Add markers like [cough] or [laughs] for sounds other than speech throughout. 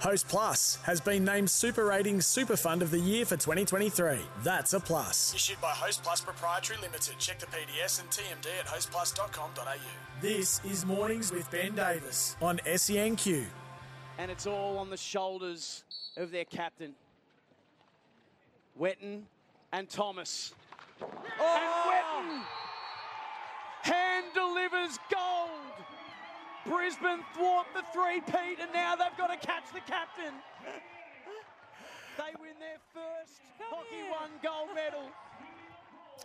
Host Plus has been named Super Ratings Super Fund of the Year for 2023. That's a plus. Issued by Host Plus Proprietary Limited. Check the PDS and TMD at hostplus.com.au. This is Mornings with Ben Davis on SENQ. and it's all on the shoulders of their captain, Whetton and Thomas. And Whetton hand delivers gold. Brisbane thwart the three-peat, and now they've got to catch the. [laughs] They win their first Hockey One gold medal. [laughs]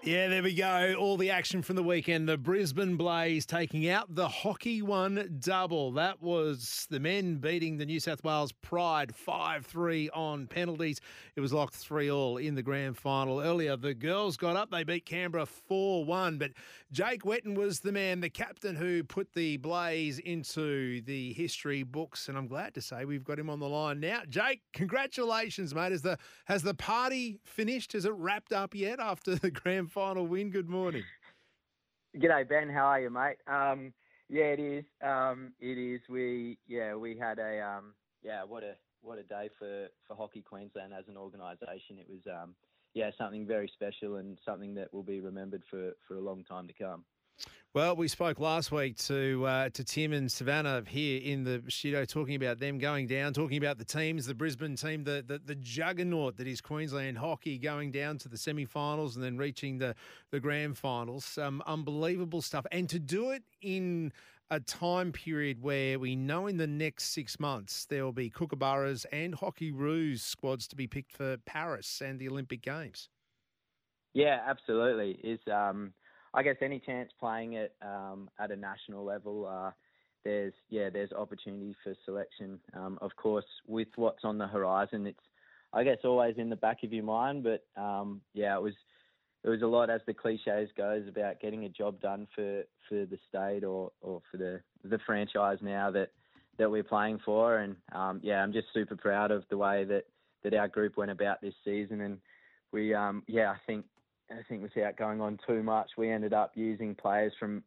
Yeah, there we go. All the action from the weekend. The Brisbane Blaze taking out the Hockey One double. That was the men beating the New South Wales Pride 5 3 on penalties. It was locked 3 all in the grand final. Earlier, the girls got up. They beat Canberra 4 1. But Jake Whetton was the man, the captain who put the Blaze into the history books. And I'm glad to say we've got him on the line now. Jake, congratulations, mate. Has the, has the party finished? Has it wrapped up yet after [laughs] the grand final win? Good morning. G'day Ben, how are you, mate? Um, yeah, it is. Um, it is. We yeah, we had a um, yeah, what a what a day for, for Hockey Queensland as an organisation. It was um, yeah, something very special and something that will be remembered for, for a long time to come. Well, we spoke last week to uh, to Tim and Savannah here in the studio, talking about them going down, talking about the teams, the Brisbane team, the the, the juggernaut that is Queensland hockey, going down to the semi-finals and then reaching the the grand finals. Some unbelievable stuff, and to do it in a time period where we know in the next six months there will be Kookaburras and Hockey Roos squads to be picked for Paris and the Olympic Games. Yeah, absolutely. Is um, I guess any chance playing it um, at a national level, uh, there's yeah, there's opportunity for selection. Um, of course, with what's on the horizon, it's I guess always in the back of your mind. But um, yeah, it was it was a lot, as the cliches goes, about getting a job done for, for the state or, or for the the franchise now that that we're playing for. And um, yeah, I'm just super proud of the way that, that our group went about this season. And we um, yeah, I think I think without going on too much, we ended up using players from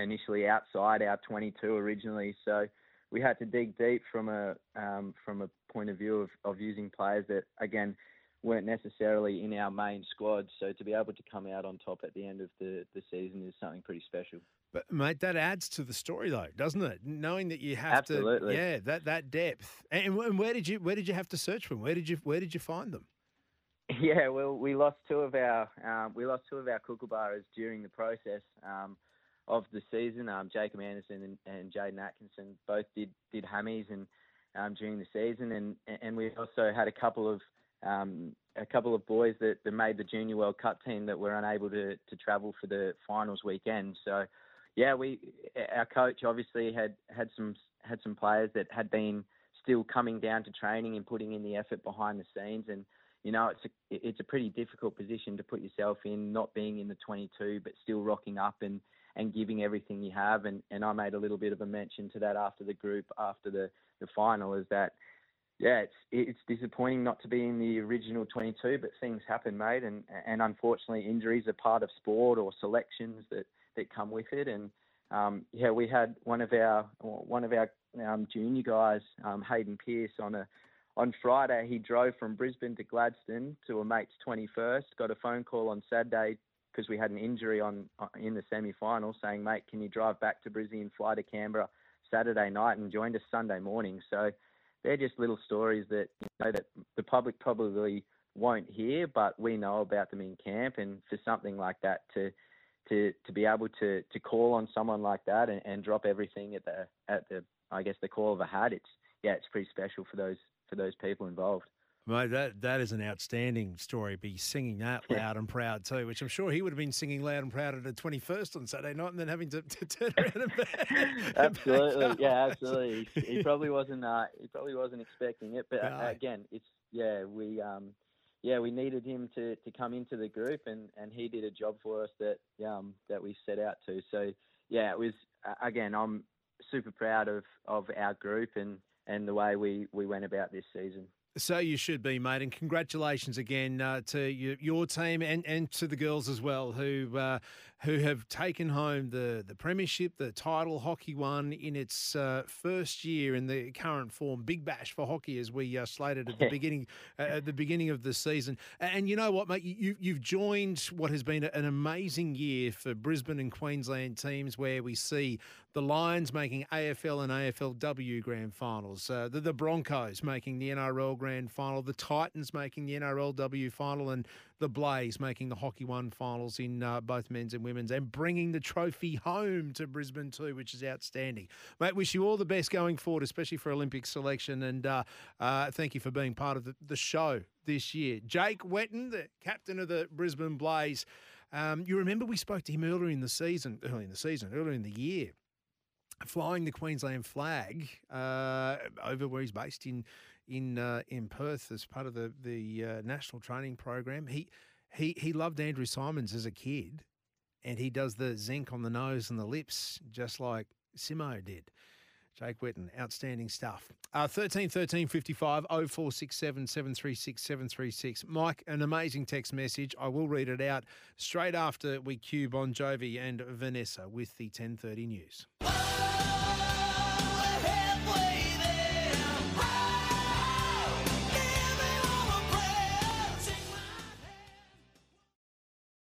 initially outside our 22 originally. So we had to dig deep from a um, from a point of view of, of using players that again weren't necessarily in our main squad. So to be able to come out on top at the end of the, the season is something pretty special. But mate, that adds to the story though, doesn't it? Knowing that you have Absolutely. to, yeah, that that depth. And, and where did you where did you have to search for them? Where did you where did you find them? Yeah, well, we lost two of our um, we lost two of our kookaburras during the process um, of the season. Um, Jacob Anderson and, and Jaden Atkinson both did did hammies and um, during the season, and and we also had a couple of um, a couple of boys that, that made the Junior World Cup team that were unable to, to travel for the finals weekend. So, yeah, we our coach obviously had had some had some players that had been still coming down to training and putting in the effort behind the scenes and you know, it's a it's a pretty difficult position to put yourself in, not being in the 22, but still rocking up and and giving everything you have. And and I made a little bit of a mention to that after the group, after the the final, is that yeah, it's it's disappointing not to be in the original 22, but things happen, mate, and and unfortunately injuries are part of sport or selections that that come with it. And um, yeah, we had one of our one of our um, junior guys, um, Hayden Pierce, on a on Friday, he drove from Brisbane to Gladstone to a mate's 21st. Got a phone call on Saturday because we had an injury on uh, in the semi-final, saying, "Mate, can you drive back to Brisbane, and fly to Canberra Saturday night?" and joined us Sunday morning. So they're just little stories that you know that the public probably won't hear, but we know about them in camp. And for something like that to to to be able to to call on someone like that and, and drop everything at the at the I guess the call of a hat, it's yeah, it's pretty special for those for those people involved. Mate, that that is an outstanding story. Be singing that loud and proud too, which I'm sure he would have been singing loud and proud at the 21st on Saturday night, and then having to, to turn around and back, [laughs] [laughs] absolutely, back yeah, absolutely. He, he probably wasn't uh, he probably wasn't expecting it, but uh, again, it's yeah, we um, yeah, we needed him to, to come into the group, and, and he did a job for us that um, that we set out to. So yeah, it was again. I'm super proud of, of our group and, and the way we, we went about this season. So you should be, mate, and congratulations again uh, to you, your team and, and to the girls as well, who uh, who have taken home the the premiership, the title. Hockey one in its uh, first year in the current form. Big bash for hockey, as we uh, slated at the [laughs] beginning uh, at the beginning of the season. And you know what, mate, you you've joined what has been an amazing year for Brisbane and Queensland teams, where we see the Lions making AFL and AFLW grand finals, uh, the, the Broncos making the NRL grand final, the Titans making the NRLW final, and the Blaze making the Hockey One finals in uh, both men's and women's, and bringing the trophy home to Brisbane too, which is outstanding. Mate, wish you all the best going forward, especially for Olympic selection, and uh, uh, thank you for being part of the, the show this year. Jake Whetton, the captain of the Brisbane Blaze. Um, you remember we spoke to him earlier in the season, early in the season, earlier in the year flying the Queensland flag uh, over where he's based in in uh, in Perth as part of the the uh, national training program. He he he loved Andrew Symonds as a kid, and he does the zinc on the nose and the lips just like Simo did. Jake Whetton, outstanding stuff. Uh, 13 13 55 0467 736 736. Mike, an amazing text message. I will read it out straight after we cue Bon Jovi and Vanessa with the 1030 news. Oh,